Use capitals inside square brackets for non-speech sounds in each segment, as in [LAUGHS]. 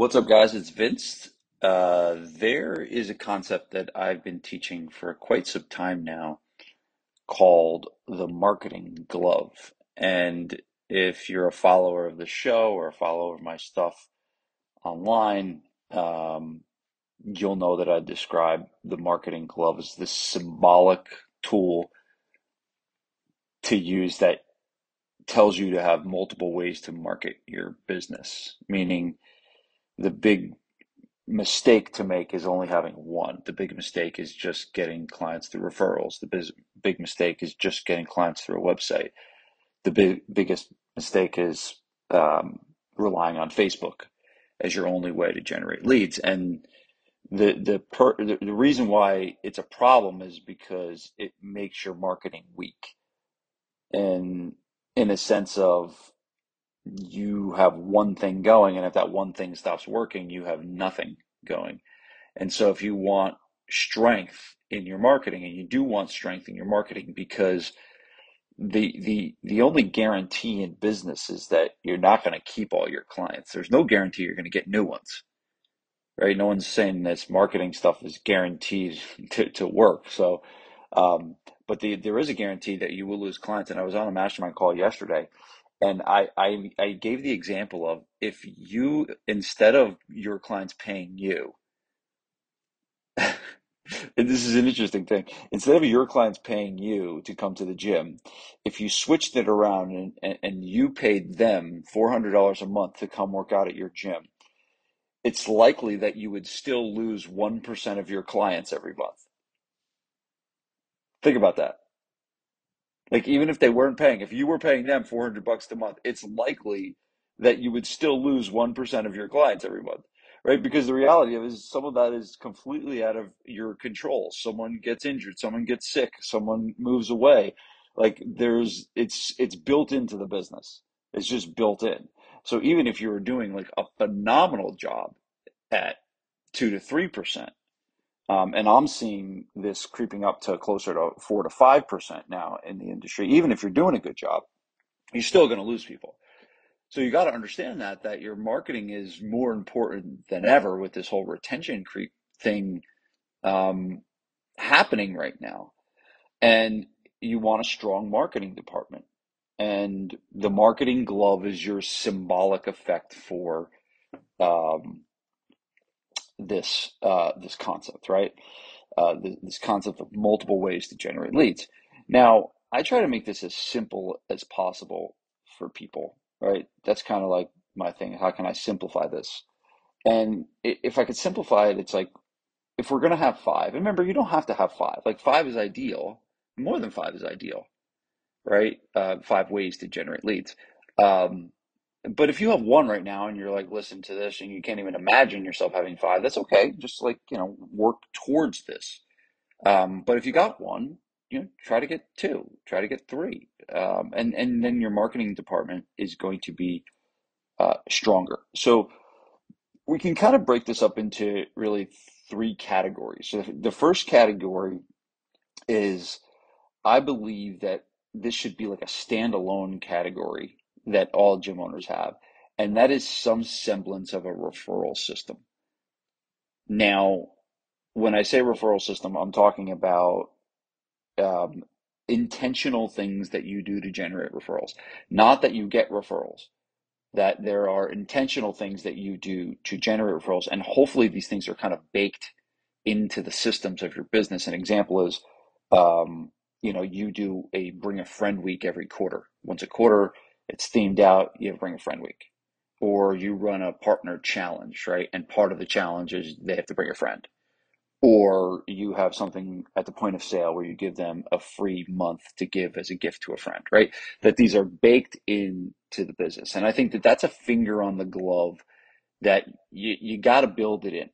What's up, guys? It's Vince. Uh, there is a concept that I've been teaching for quite some time now called the marketing glove. And if you're a follower of the show or a follower of my stuff online, um, you'll know that I describe the marketing glove as this symbolic tool to use that tells you to have multiple ways to market your business, meaning the big mistake to make is only having one. The big mistake is just getting clients through referrals. The biz, big mistake is just getting clients through a website. The big, biggest mistake is um, relying on Facebook as your only way to generate leads. And the the, per, the the reason why it's a problem is because it makes your marketing weak, and in a sense of you have one thing going, and if that one thing stops working, you have nothing going. And so, if you want strength in your marketing, and you do want strength in your marketing, because the the the only guarantee in business is that you're not going to keep all your clients. There's no guarantee you're going to get new ones, right? No one's saying this marketing stuff is guaranteed [LAUGHS] to to work. So, um, but the, there is a guarantee that you will lose clients. And I was on a mastermind call yesterday and I, I, I gave the example of if you, instead of your clients paying you, [LAUGHS] and this is an interesting thing, instead of your clients paying you to come to the gym, if you switched it around and, and, and you paid them $400 a month to come work out at your gym, it's likely that you would still lose 1% of your clients every month. Think about that. Like even if they weren't paying, if you were paying them 400 bucks a month, it's likely that you would still lose 1% of your clients every month, right? Because the reality of it is some of that is completely out of your control. Someone gets injured, someone gets sick, someone moves away. Like there's, it's, it's built into the business. It's just built in. So even if you were doing like a phenomenal job at two to 3%, um, and I'm seeing this creeping up to closer to four to five percent now in the industry. Even if you're doing a good job, you're still going to lose people. So you got to understand that that your marketing is more important than ever with this whole retention creep thing um, happening right now, and you want a strong marketing department. And the marketing glove is your symbolic effect for um, this uh, this concept, right? Uh, this, this concept of multiple ways to generate leads. Now, I try to make this as simple as possible for people, right? That's kind of like my thing. How can I simplify this? And if I could simplify it, it's like if we're going to have five, remember, you don't have to have five. Like five is ideal. More than five is ideal, right? Uh, five ways to generate leads. Um, but if you have one right now and you're like, listen to this and you can't even imagine yourself having five, that's okay. Just like, you know, work towards this. Um, but if you got one, you know, try to get two, try to get three. Um, and, and then your marketing department is going to be uh, stronger. So we can kind of break this up into really three categories. So the first category is I believe that this should be like a standalone category that all gym owners have, and that is some semblance of a referral system. Now, when I say referral system, I'm talking about um, intentional things that you do to generate referrals, not that you get referrals. That there are intentional things that you do to generate referrals, and hopefully these things are kind of baked into the systems of your business. An example is, um, you know, you do a bring a friend week every quarter. Once a quarter, it's themed out, you have Bring a Friend Week. Or you run a partner challenge, right? And part of the challenge is they have to bring a friend. Or you have something at the point of sale where you give them a free month to give as a gift to a friend, right? That these are baked into the business. And I think that that's a finger on the glove that you, you got to build it in.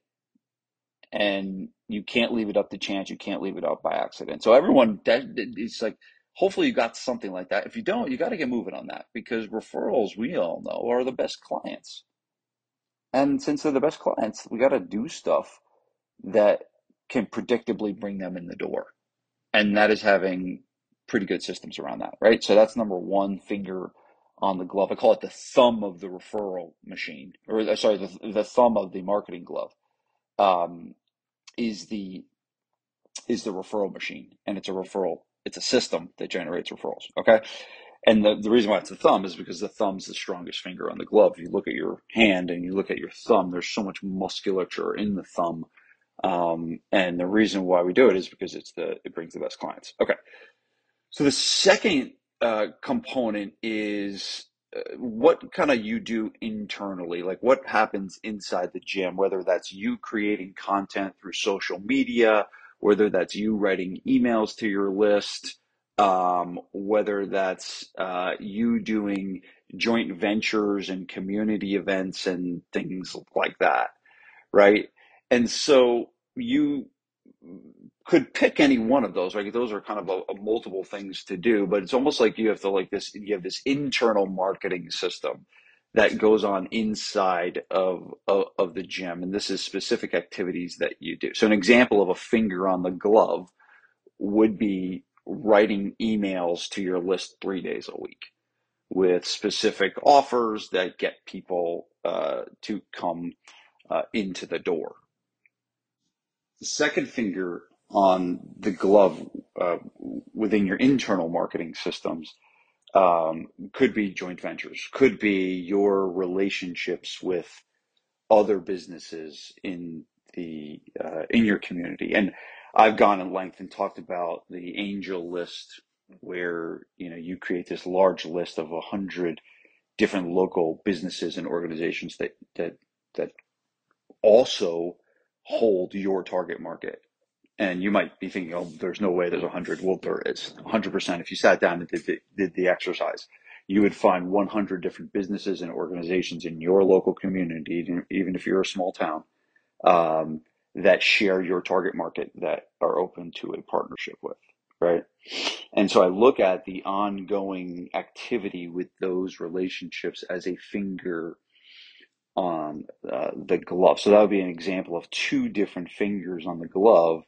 And you can't leave it up to chance. You can't leave it up by accident. So everyone, it's like hopefully you got something like that. If you don't, you got to get moving on that because referrals, we all know, are the best clients. And since they're the best clients, we got to do stuff that can predictably bring them in the door. And that is having pretty good systems around that, right? So that's number one finger on the glove. I call it the thumb of the referral machine, or uh, sorry, the, the thumb of the marketing glove. Um, is the is the referral machine, and it's a referral. It's a system that generates referrals. Okay, and the, the reason why it's the thumb is because the thumb's the strongest finger on the glove. If you look at your hand and you look at your thumb, there's so much musculature in the thumb. Um, and the reason why we do it is because it's the it brings the best clients. Okay. So the second uh, component is uh, what kind of you do internally, like what happens inside the gym, whether that's you creating content through social media, whether that's you writing emails to your list, um, whether that's uh, you doing joint ventures and community events and things like that, right? And so you could pick any one of those, right? Those are kind of a, a multiple things to do, but it's almost like you have to like this, you have this internal marketing system that goes on inside of, of, of the gym. And this is specific activities that you do. So an example of a finger on the glove would be writing emails to your list three days a week with specific offers that get people uh, to come uh, into the door. The second finger on the glove uh, within your internal marketing systems um, could be joint ventures, could be your relationships with other businesses in the uh, in your community. And I've gone in length and talked about the angel list, where you know you create this large list of a hundred different local businesses and organizations that that that also hold your target market. And you might be thinking, oh, there's no way there's 100. Well, there is 100%. If you sat down and did the, did the exercise, you would find 100 different businesses and organizations in your local community, even if you're a small town, um, that share your target market that are open to a partnership with, right? And so I look at the ongoing activity with those relationships as a finger on uh, the glove. So that would be an example of two different fingers on the glove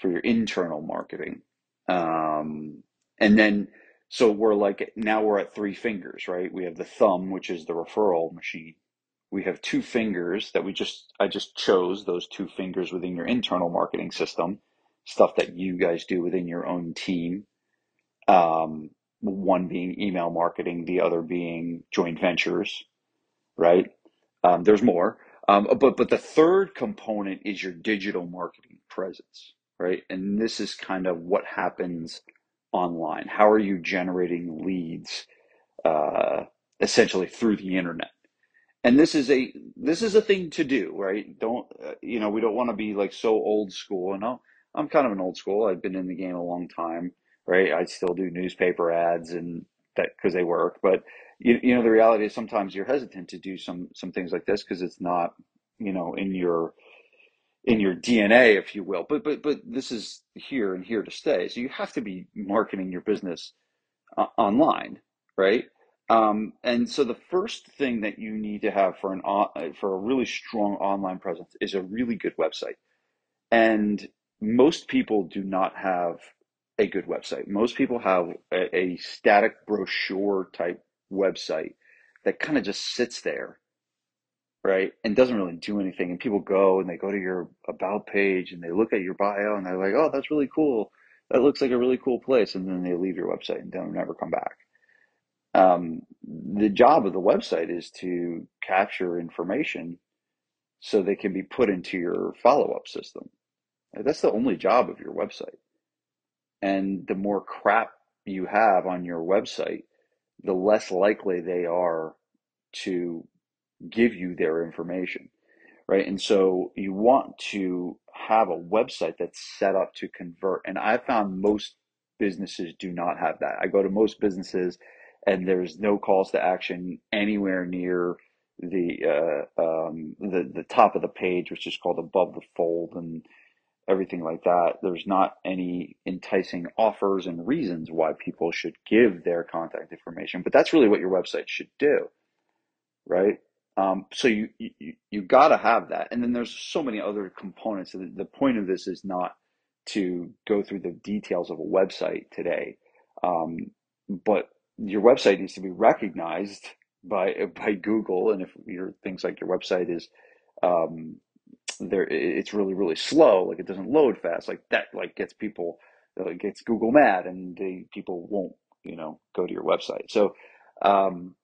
for your internal marketing. Um, and then, so we're like, now we're at three fingers, right? We have the thumb, which is the referral machine. We have two fingers that we just, I just chose those two fingers within your internal marketing system, stuff that you guys do within your own team. Um, one being email marketing, the other being joint ventures, right? Um, there's more. Um, but but the third component is your digital marketing presence, right? And this is kind of what happens online. How are you generating leads, uh, essentially through the internet? And this is a this is a thing to do, right? Don't uh, you know? We don't want to be like so old school. And I'm, I'm kind of an old school. I've been in the game a long time, right? I still do newspaper ads and that because they work, but you, you know the reality is sometimes you're hesitant to do some some things like this because it's not you know in your in your DNA, if you will. But but but this is here and here to stay. So you have to be marketing your business uh, online, right? Um, and so the first thing that you need to have for an uh, for a really strong online presence is a really good website. And most people do not have a good website. Most people have a, a static brochure type website that kind of just sits there, right? And doesn't really do anything. And people go and they go to your about page and they look at your bio and they're like, oh, that's really cool. That looks like a really cool place. And then they leave your website and don't ever come back. Um, the job of the website is to capture information so they can be put into your follow up system. That's the only job of your website. And the more crap you have on your website, the less likely they are to give you their information, right? And so you want to have a website that's set up to convert. And I found most businesses do not have that. I go to most businesses and there's no calls to action anywhere near the uh, um, the the top of the page, which is called above the fold, and everything like that. There's not any enticing offers and reasons why people should give their contact information, but that's really what your website should do, right? Um, so you you you got to have that, and then there's so many other components. The, the point of this is not to go through the details of a website today, um, but your website needs to be recognized by [LAUGHS] by Google, and if your things like your website is um, there, it's really really slow, like it doesn't load fast, like that, like gets people uh, gets Google mad, and they people won't you know go to your website. So um,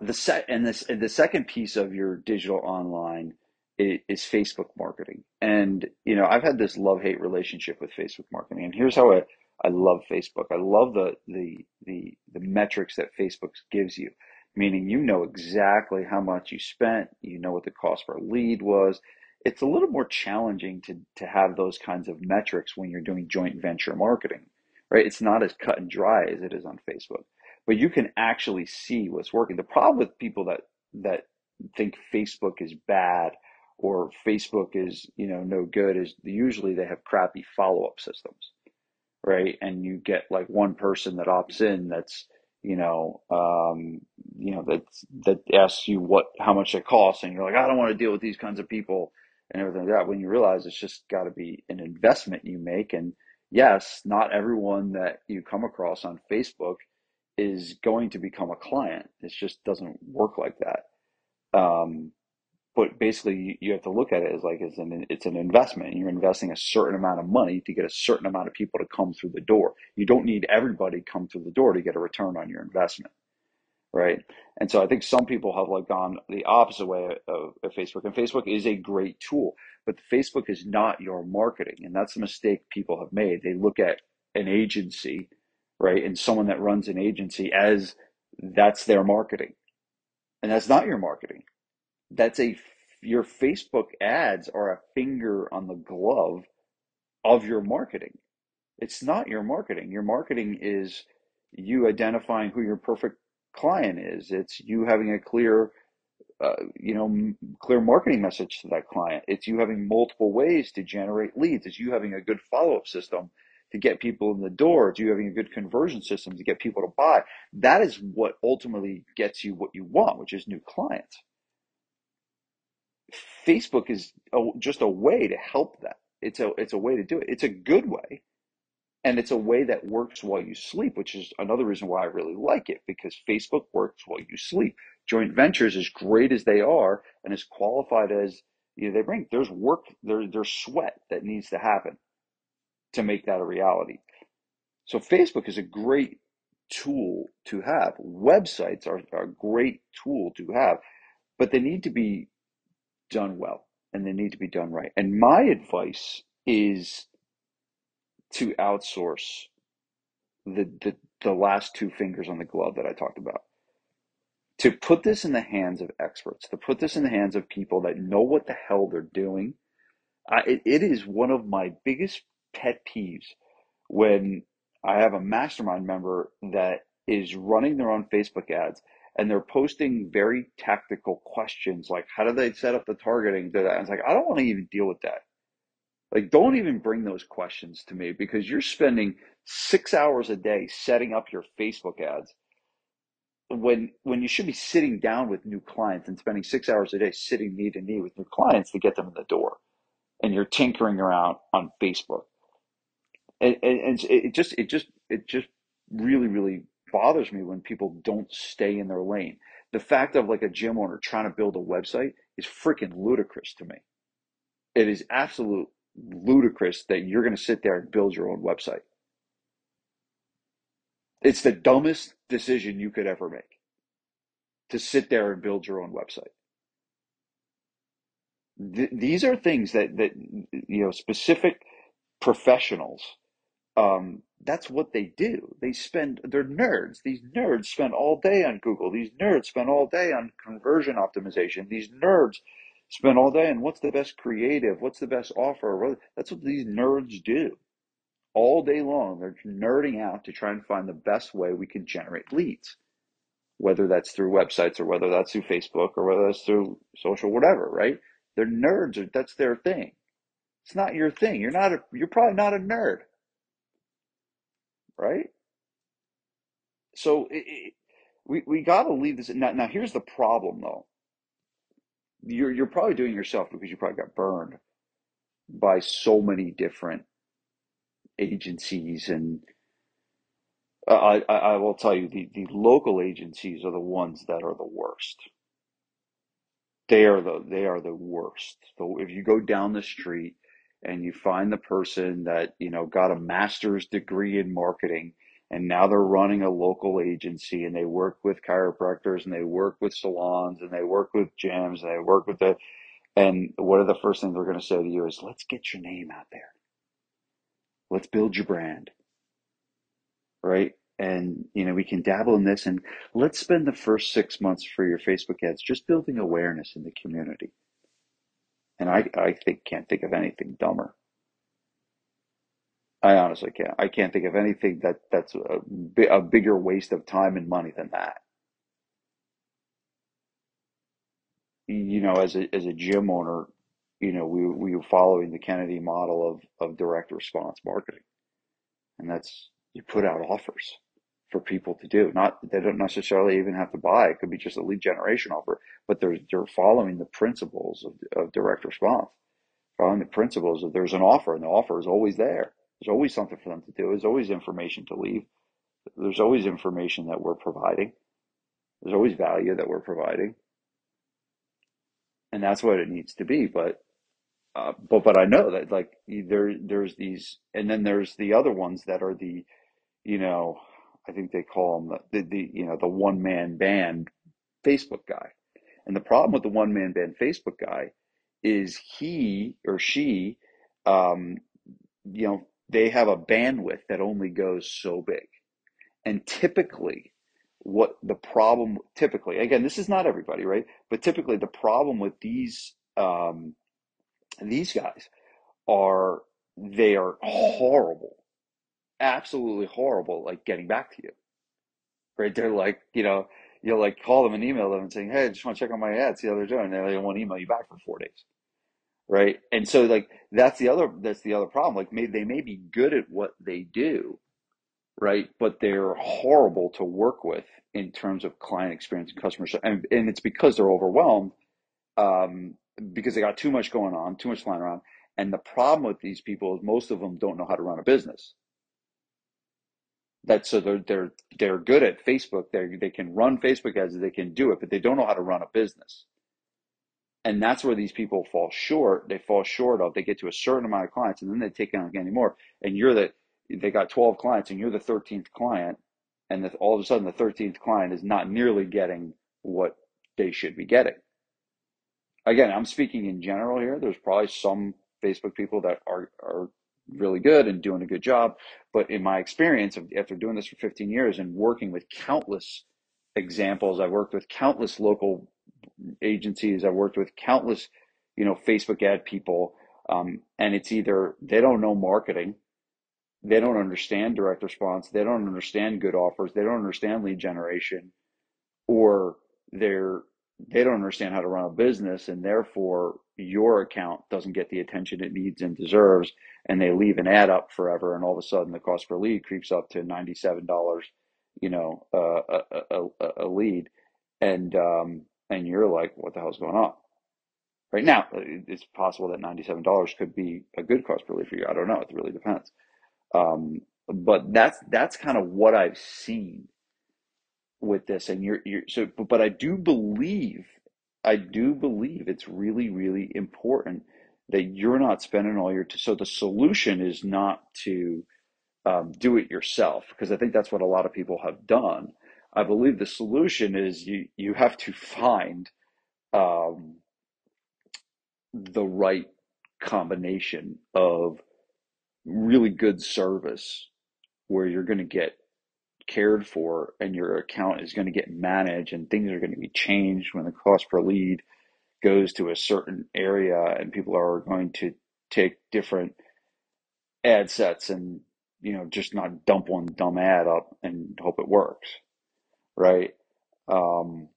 the set and this and the second piece of your digital online is, is Facebook marketing. And you know, I've had this love hate relationship with Facebook marketing. And here's how I I love Facebook. I love the the the the metrics that Facebook gives you, meaning you know exactly how much you spent, you know what the cost per lead was. It's a little more challenging to to have those kinds of metrics when you're doing joint venture marketing, right? It's not as cut and dry as it is on Facebook but you can actually see what's working. The problem with people that that think Facebook is bad or Facebook is you know no good is usually they have crappy follow up systems, right? And you get like one person that opts in that's you know um, you know that that asks you what how much it costs, and you're like I don't want to deal with these kinds of people and everything like that. When you realize it's just got to be an investment you make, and yes, not everyone that you come across on Facebook is going to become a client. It just doesn't work like that. Um, but basically, you have to look at it as like it's an it's an investment. You're investing a certain amount of money to get a certain amount of people to come through the door. You don't need everybody come through the door to get a return on your investment, right? And so I think some people have like gone the opposite way of, of Facebook. And Facebook is a great tool, but Facebook is not your marketing, and that's the mistake people have made. They look at an agency right? And someone that runs an agency as that's their marketing. And that's not your marketing. That's a your Facebook ads are a finger on the glove of your marketing. It's not your marketing. Your marketing is you identifying who your perfect client is. It's you having a clear uh, you know, clear marketing message to that client. It's you having multiple ways to generate leads. It's you having a good follow up system to get people in the door, Do you having a good conversion system to get people to buy. That is what ultimately gets you what you want, which is new clients. Facebook is just a way to help that. It's a it's a way to do it. It's a good way, and it's a way that works while you sleep, which is another reason why I really like it because Facebook works while you sleep. Joint ventures, as great as they are, and as qualified as you know, they bring, there's work, there, there's sweat that needs to happen to make that a reality. So Facebook is a great tool to have. Websites are, are a great tool to have, but they need to be done well and they need to be done right. And my advice is to outsource the, the, the last two fingers on the glove that I talked about. To put this in the hands of experts, to put this in the hands of people that know what the hell they're doing. I, it, it is one of my biggest pet peeves when I have a mastermind member that is running their own Facebook ads and they're posting very tactical questions like how do they set up the targeting to that? And it's like I don't want to even deal with that. Like don't even bring those questions to me because you're spending six hours a day setting up your Facebook ads when when you should be sitting down with new clients and spending six hours a day sitting knee to knee with new clients to get them in the door and you're tinkering around on Facebook and, and, and it just it just it just really really bothers me when people don't stay in their lane. The fact of like a gym owner trying to build a website is freaking ludicrous to me. It is absolute ludicrous that you're going to sit there and build your own website. It's the dumbest decision you could ever make to sit there and build your own website. Th- these are things that that you know specific professionals um, that's what they do. They spend, they're nerds. These nerds spend all day on Google. These nerds spend all day on conversion optimization. These nerds spend all day on what's the best creative, what's the best offer. That's what these nerds do. All day long, they're nerding out to try and find the best way we can generate leads, whether that's through websites or whether that's through Facebook or whether that's through social, whatever, right? They're nerds. That's their thing. It's not your thing. You're not a, you're probably not a nerd right? So it, it, we we got to leave this. Now, now here's the problem, though. You're you're probably doing yourself because you probably got burned by so many different agencies and I, I, I will tell you the, the local agencies are the ones that are the worst. They are the they are the worst. So if you go down the street and you find the person that, you know, got a master's degree in marketing and now they're running a local agency and they work with chiropractors and they work with salons and they work with gyms and they work with the and what are the first things they're going to say to you is let's get your name out there. Let's build your brand. Right? And you know, we can dabble in this and let's spend the first 6 months for your Facebook ads just building awareness in the community. And I I think can't think of anything dumber. I honestly can't. I can't think of anything that that's a, a bigger waste of time and money than that. You know, as a as a gym owner, you know, we we were following the Kennedy model of of direct response marketing, and that's you put out offers for people to do. Not they don't necessarily even have to buy. It could be just a lead generation offer, but they're they're following the principles of, of direct response, following the principles of there's an offer, and the offer is always there. There's always something for them to do. There's always information to leave. There's always information that we're providing. There's always value that we're providing, and that's what it needs to be. But uh, but but I know that like there there's these, and then there's the other ones that are the, you know, I think they call them the, the, the you know the one man band Facebook guy, and the problem with the one man band Facebook guy is he or she, um, you know, they have a bandwidth that only goes so big. And typically, what the problem, typically, again, this is not everybody, right? But typically, the problem with these um, these guys are they are horrible, absolutely horrible, like getting back to you, right? They're like, you know, you'll like call them and email them and saying, hey, I just want to check on my ads, see how they're doing. And they won't email you back for four days right? And so like that's the other that's the other problem. Like maybe they may be good at what they do, right? But they're horrible to work with in terms of client experience and customer. And, and it's because they're overwhelmed um, because they got too much going on, too much flying around. And the problem with these people is most of them don't know how to run a business. That's so they're they're they're good at Facebook. They they can run Facebook ads, they can do it, but they don't know how to run a business. And that's where these people fall short. They fall short of, they get to a certain amount of clients and then they take on any more. And you're the, they got 12 clients and you're the 13th client. And that all of a sudden the 13th client is not nearly getting what they should be getting. Again, I'm speaking in general here. There's probably some Facebook people that are, are really good and doing a good job. But in my experience of after doing this for 15 years and working with countless examples, I've worked with countless local agencies. I've worked with countless, you know, Facebook ad people, um, and it's either they don't know marketing, they don't understand direct response, they don't understand good offers, they don't understand lead generation, or they're they don't understand how to run a business, and therefore your account doesn't get the attention it needs and deserves, and they leave an ad up forever, and all of a sudden the cost per lead creeps up to ninety seven dollars, you know, uh, a, a, a lead, and um, and you're like, what the hell's going on? Right now, it's possible that $97 could be a good cost per lead for you. I don't know. It really depends. Um, but that's that's kind of what I've seen with this. And you're you're so, but, but I do believe, I do believe it's really really important that you're not spending all your. T- so the solution is not to um, do it yourself because I think that's what a lot of people have done. I believe the solution is you you have to find um, the right combination of really good service where you're going to get cared for and your account is going to get managed and things are going to be changed when the cost per lead goes to a certain area and people are going to take different ad sets and you know just not dump one dumb ad up and hope it works right? Um,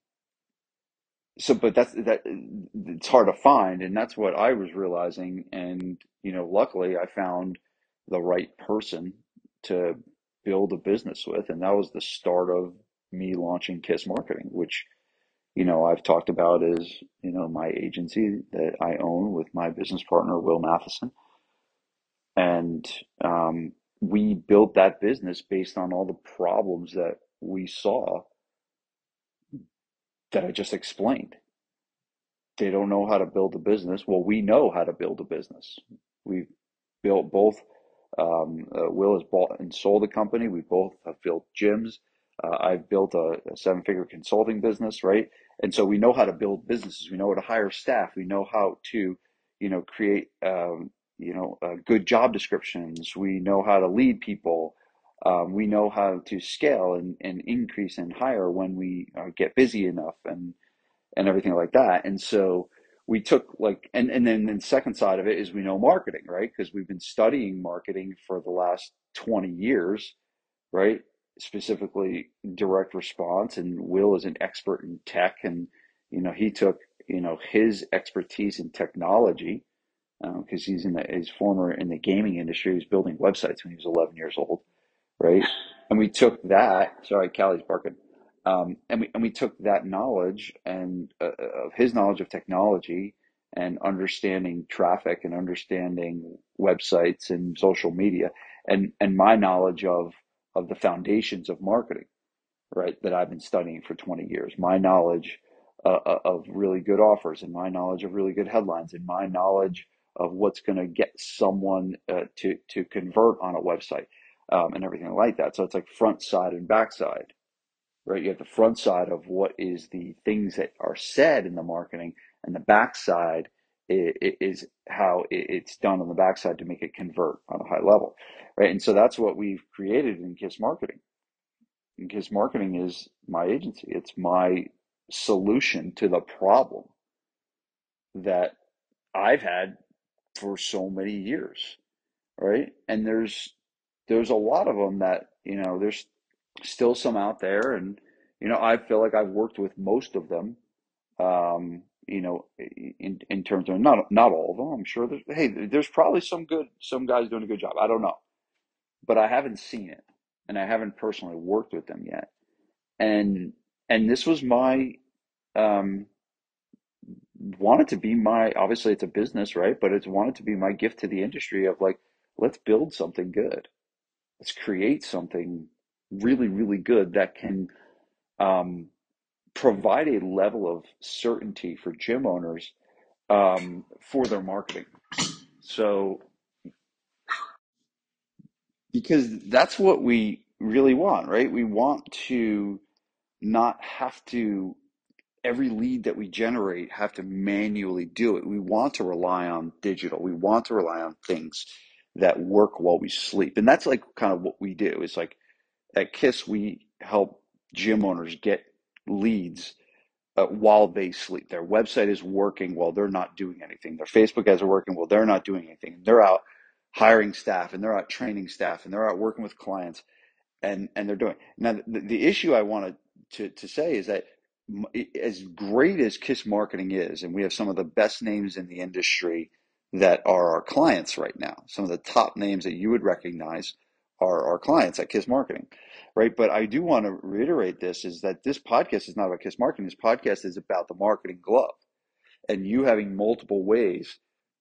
so, but that's that. It's hard to find, and that's what I was realizing. And you know, luckily, I found the right person to build a business with, and that was the start of me launching Kiss Marketing, which you know I've talked about is, you know my agency that I own with my business partner Will Matheson, and um, we built that business based on all the problems that we saw that I just explained. They don't know how to build a business. Well, we know how to build a business. We've built both. Um, uh, Will has bought and sold a company. We both have built gyms. Uh, I've built a, a seven figure consulting business, right? And so we know how to build businesses. We know how to hire staff. We know how to, you know, create, um, you know, uh, good job descriptions. We know how to lead people. Um, we know how to scale and, and increase and hire when we uh, get busy enough and and everything like that. And so we took like and and then the second side of it is we know marketing, right? Because we've been studying marketing for the last 20 years, right? Specifically direct response and Will is an expert in tech and you know he took you know his expertise in technology because um, he's in the he's former in the gaming industry. He was building websites when he was 11 years old, right? And we took that. Sorry, Callie's barking. Um, and we and we took that knowledge and uh, uh, of his knowledge of technology and understanding traffic and understanding websites and social media and and my knowledge of of the foundations of marketing, right? That I've been studying for 20 years. My knowledge uh, uh, of really good offers and my knowledge of really good headlines and my knowledge of what's going to get someone uh, to to convert on a website um, and everything like that. So it's like front side and back side right? You have the front side of what is the things that are said in the marketing, and the back side is how it's done on the backside to make it convert on a high level, right? And so that's what we've created in Kiss Marketing. And Kiss Marketing is my agency. It's my solution to the problem that I've had for so many years, right? And there's there's a lot of them that you know there's still some out there, and you know I feel like I've worked with most of them. Um, you know, in in terms of not not all of them. I'm sure there's hey, there's probably some good some guys doing a good job. I don't know, but I haven't seen it, and I haven't personally worked with them yet. And and this was my um, wanted to be my obviously it's a business right but it's wanted to be my gift to the industry of like let's build something good let's create something really, really good that can um, provide a level of certainty for gym owners um, for their marketing. So, because that's what we really want, right? We want to not have to every lead that we generate have to manually do it. We want to rely on digital. We want to rely on things that work while we sleep. And that's like kind of what we do. It's like at KISS, we help gym owners get leads uh, while they sleep. Their website is working while they're not doing anything. Their Facebook ads are working while they're not doing anything. They're out hiring staff and they're out training staff and they're out working with clients and, and they're doing. Now, the, the issue I wanted to, to say is that as great as KISS marketing is, and we have some of the best names in the industry that are our clients right now, some of the top names that you would recognize our, our clients at Kiss Marketing, right? But I do want to reiterate this is that this podcast is not about Kiss Marketing. This podcast is about the marketing glove and you having multiple ways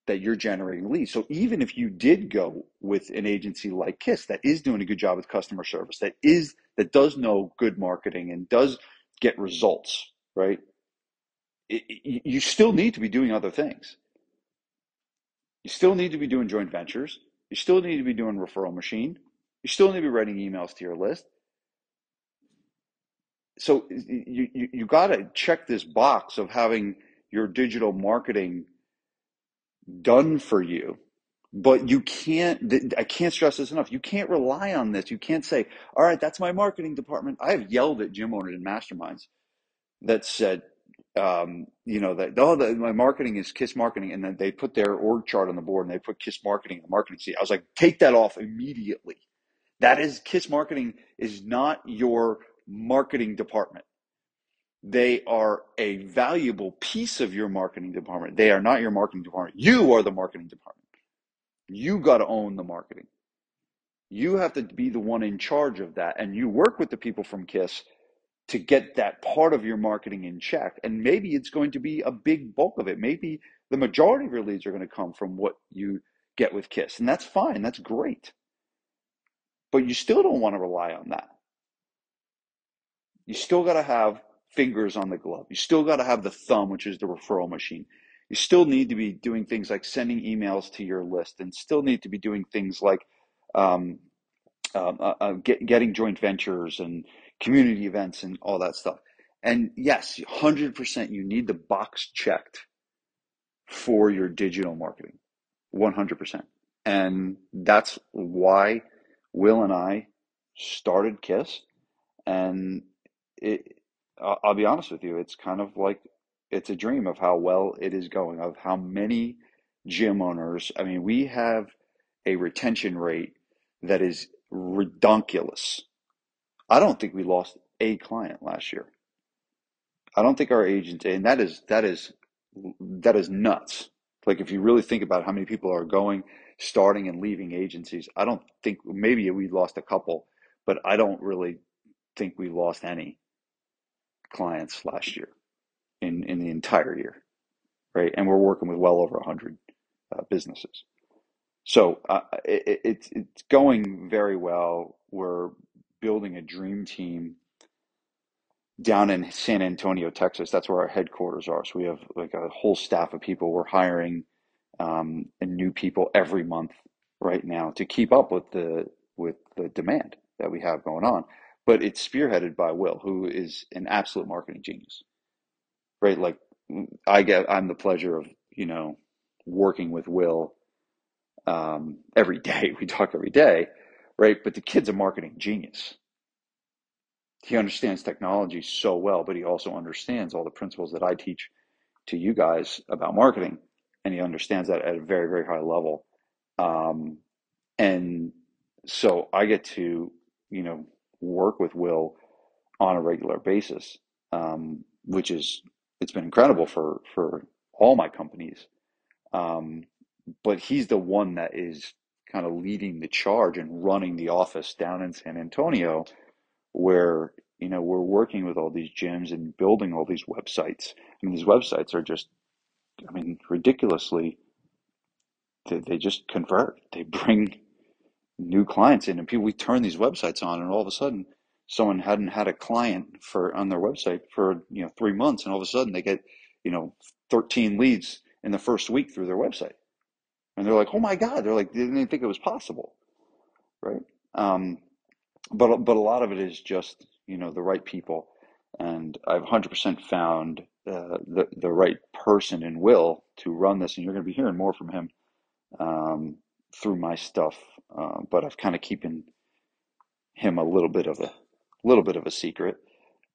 that you're generating leads. So even if you did go with an agency like Kiss that is doing a good job with customer service, that is that does know good marketing and does get results, right? It, it, you still need to be doing other things. You still need to be doing joint ventures. You still need to be doing referral machine. You still need to be writing emails to your list. So you, you, you got to check this box of having your digital marketing done for you. But you can't, I can't stress this enough. You can't rely on this. You can't say, all right, that's my marketing department. I have yelled at gym owners and masterminds that said, um, you know, that, oh, the, my marketing is KISS marketing. And then they put their org chart on the board and they put KISS marketing in the marketing seat. I was like, take that off immediately. That is Kiss Marketing is not your marketing department. They are a valuable piece of your marketing department. They are not your marketing department. You are the marketing department. You got to own the marketing. You have to be the one in charge of that. And you work with the people from KISS to get that part of your marketing in check. And maybe it's going to be a big bulk of it. Maybe the majority of your leads are going to come from what you get with KISS. And that's fine. That's great. But you still don't want to rely on that. You still got to have fingers on the glove. You still got to have the thumb, which is the referral machine. You still need to be doing things like sending emails to your list and still need to be doing things like um, um, uh, uh, get, getting joint ventures and community events and all that stuff. And yes, 100% you need the box checked for your digital marketing. 100%. And that's why Will and I started Kiss. And it, I'll be honest with you, it's kind of like it's a dream of how well it is going, of how many gym owners. I mean, we have a retention rate that is redonkulous. I don't think we lost a client last year. I don't think our agents, and that is that is that is nuts. Like if you really think about how many people are going, starting, and leaving agencies, I don't think maybe we lost a couple, but I don't really think we lost any clients last year in in the entire year, right? And we're working with well over hundred uh, businesses. So uh, it, it's it's going very well. We're building a dream team down in San Antonio, Texas. That's where our headquarters are. So we have like a whole staff of people. We're hiring um, new people every month right now to keep up with the with the demand that we have going on. But it's spearheaded by Will, who is an absolute marketing genius. Right? Like I get I'm the pleasure of, you know, working with Will um, every day. [LAUGHS] We talk every day, right? But the kid's a marketing genius he understands technology so well, but he also understands all the principles that I teach to you guys about marketing, and he understands that at a very, very high level. Um, and so I get to, you know, work with Will on a regular basis, um, which is it's been incredible for for all my companies. Um, but he's the one that is kind of leading the charge and running the office down in San Antonio where you know we're working with all these gyms and building all these websites. I mean, these websites are just, I mean, ridiculously. They, they just convert. They bring new clients in, and people. We turn these websites on, and all of a sudden, someone hadn't had a client for on their website for you know three months, and all of a sudden they get you know 13 leads in the first week through their website, and they're like, oh my god, they're like they didn't even think it was possible, right? Um, but but a lot of it is just you know the right people, and I've 100% found uh, the the right person in Will to run this, and you're going to be hearing more from him um, through my stuff. Uh, but I've kind of keeping him a little bit of a little bit of a secret.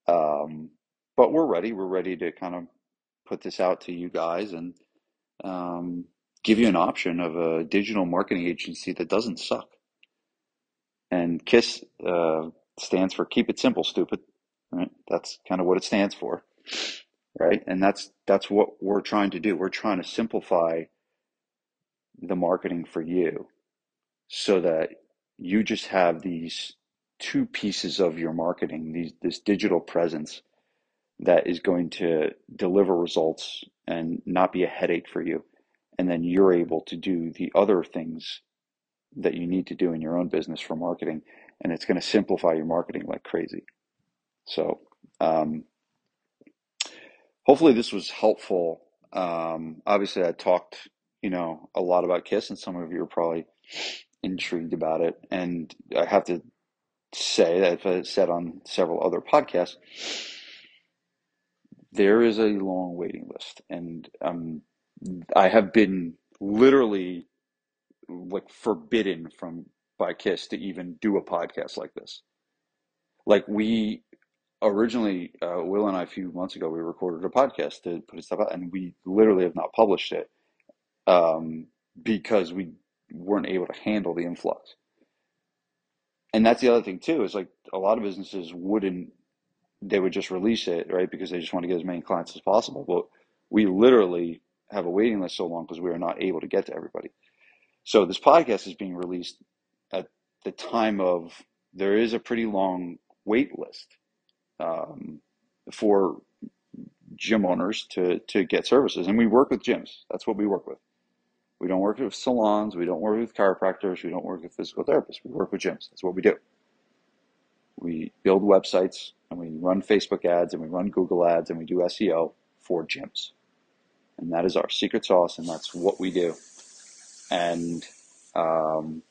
Um, but we're ready. We're ready to kind of put this out to you guys and um, give you an option of a digital marketing agency that doesn't suck. And KISS uh, stands for Keep It Simple, Stupid. Right? That's kind of what it stands for, right? And that's that's what we're trying to do. We're trying to simplify the marketing for you, so that you just have these two pieces of your marketing, these this digital presence that is going to deliver results and not be a headache for you. And then you're able to do the other things that you need to do in your own business for marketing, and it's going to simplify your marketing like crazy. So, um, hopefully, this was helpful. Um, obviously, I talked, you know, a lot about Kiss, and some of you are probably intrigued about it. And I have to say that I've said on several other podcasts, there is a long waiting list, and um, I have been literally like forbidden from by Kiss to even do a podcast like this. Like we originally, uh, Will and I, a few months ago, we recorded a podcast to put stuff out, and we literally have not published it um, because we weren't able to handle the influx. And that's the other thing too is like a lot of businesses wouldn't they would just release it right because they just want to get as many clients as possible. But we literally have a waiting list so long because we are not able to get to everybody. So this podcast is being released at the time of there is a pretty long wait list um, for gym owners to to get services, and we work with gyms. That's what we work with. We don't work with salons. We don't work with chiropractors. We don't work with physical therapists. We work with gyms. That's what we do. We build websites and we run Facebook ads and we run Google ads and we do SEO for gyms. And that is our secret sauce and that's what we do. And um,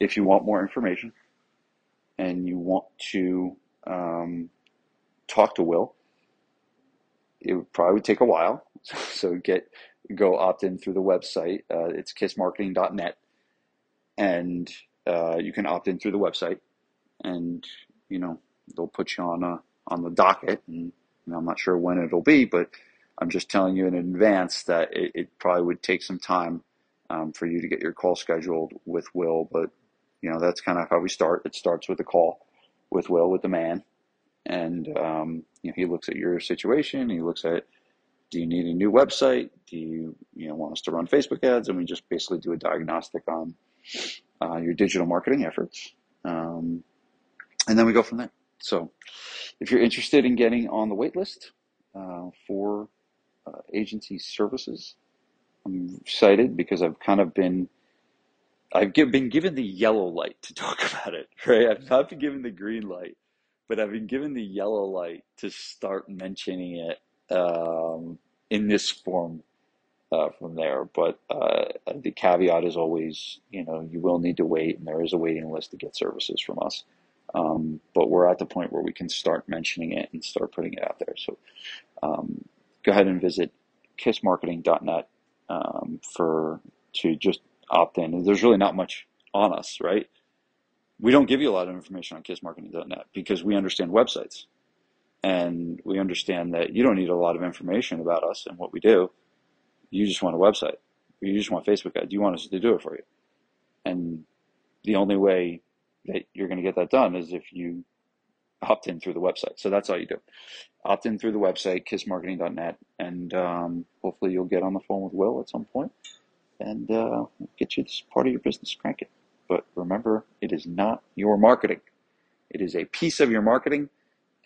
if you want more information and you want to um, talk to Will, it would probably take a while. [LAUGHS] So get go opt in through the website. Uh, it's kissmarketing.net, and uh, you can opt in through the website, and you know they'll put you on a on the docket. And you know, I'm not sure when it'll be, but I'm just telling you in advance that it, it probably would take some time um, for you to get your call scheduled with Will. But you know that's kind of how we start. It starts with a call with Will, with the man, and um, you know, he looks at your situation. He looks at do you need a new website? Do you you know want us to run Facebook ads? And we just basically do a diagnostic on uh, your digital marketing efforts, um, and then we go from there. So, if you're interested in getting on the wait list uh, for uh, agency services, I'm excited because I've kind of been I've been given the yellow light to [LAUGHS] talk about it. Right, I've not been given the green light, but I've been given the yellow light to start mentioning it um, in this form uh, from there. But uh, the caveat is always, you know, you will need to wait, and there is a waiting list to get services from us. Um, but we're at the point where we can start mentioning it and start putting it out there. So um, go ahead and visit kissmarketing.net um, for to just opt in. There's really not much on us, right? We don't give you a lot of information on kissmarketing.net because we understand websites. And we understand that you don't need a lot of information about us and what we do. You just want a website. You just want Facebook ads. You want us to do it for you. And the only way that you're going to get that done is if you opt in through the website. So that's all you do. Opt in through the website, kissmarketing.net, and um, hopefully you'll get on the phone with Will at some point and uh, get you this part of your business cranking. But remember, it is not your marketing. It is a piece of your marketing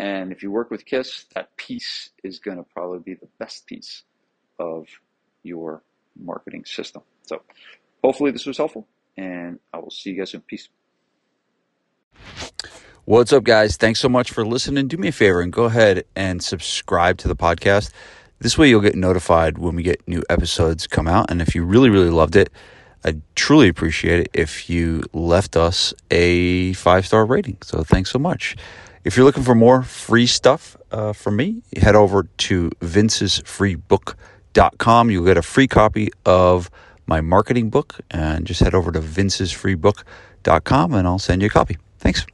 and if you work with KISS, that piece is going to probably be the best piece of your marketing system. So hopefully this was helpful, and I will see you guys in Peace. What's up, guys? Thanks so much for listening. Do me a favor and go ahead and subscribe to the podcast. This way, you'll get notified when we get new episodes come out. And if you really, really loved it, I'd truly appreciate it if you left us a five star rating. So, thanks so much. If you're looking for more free stuff uh, from me, head over to vincesfreebook.com. You'll get a free copy of my marketing book and just head over to vincesfreebook.com and I'll send you a copy. Thanks.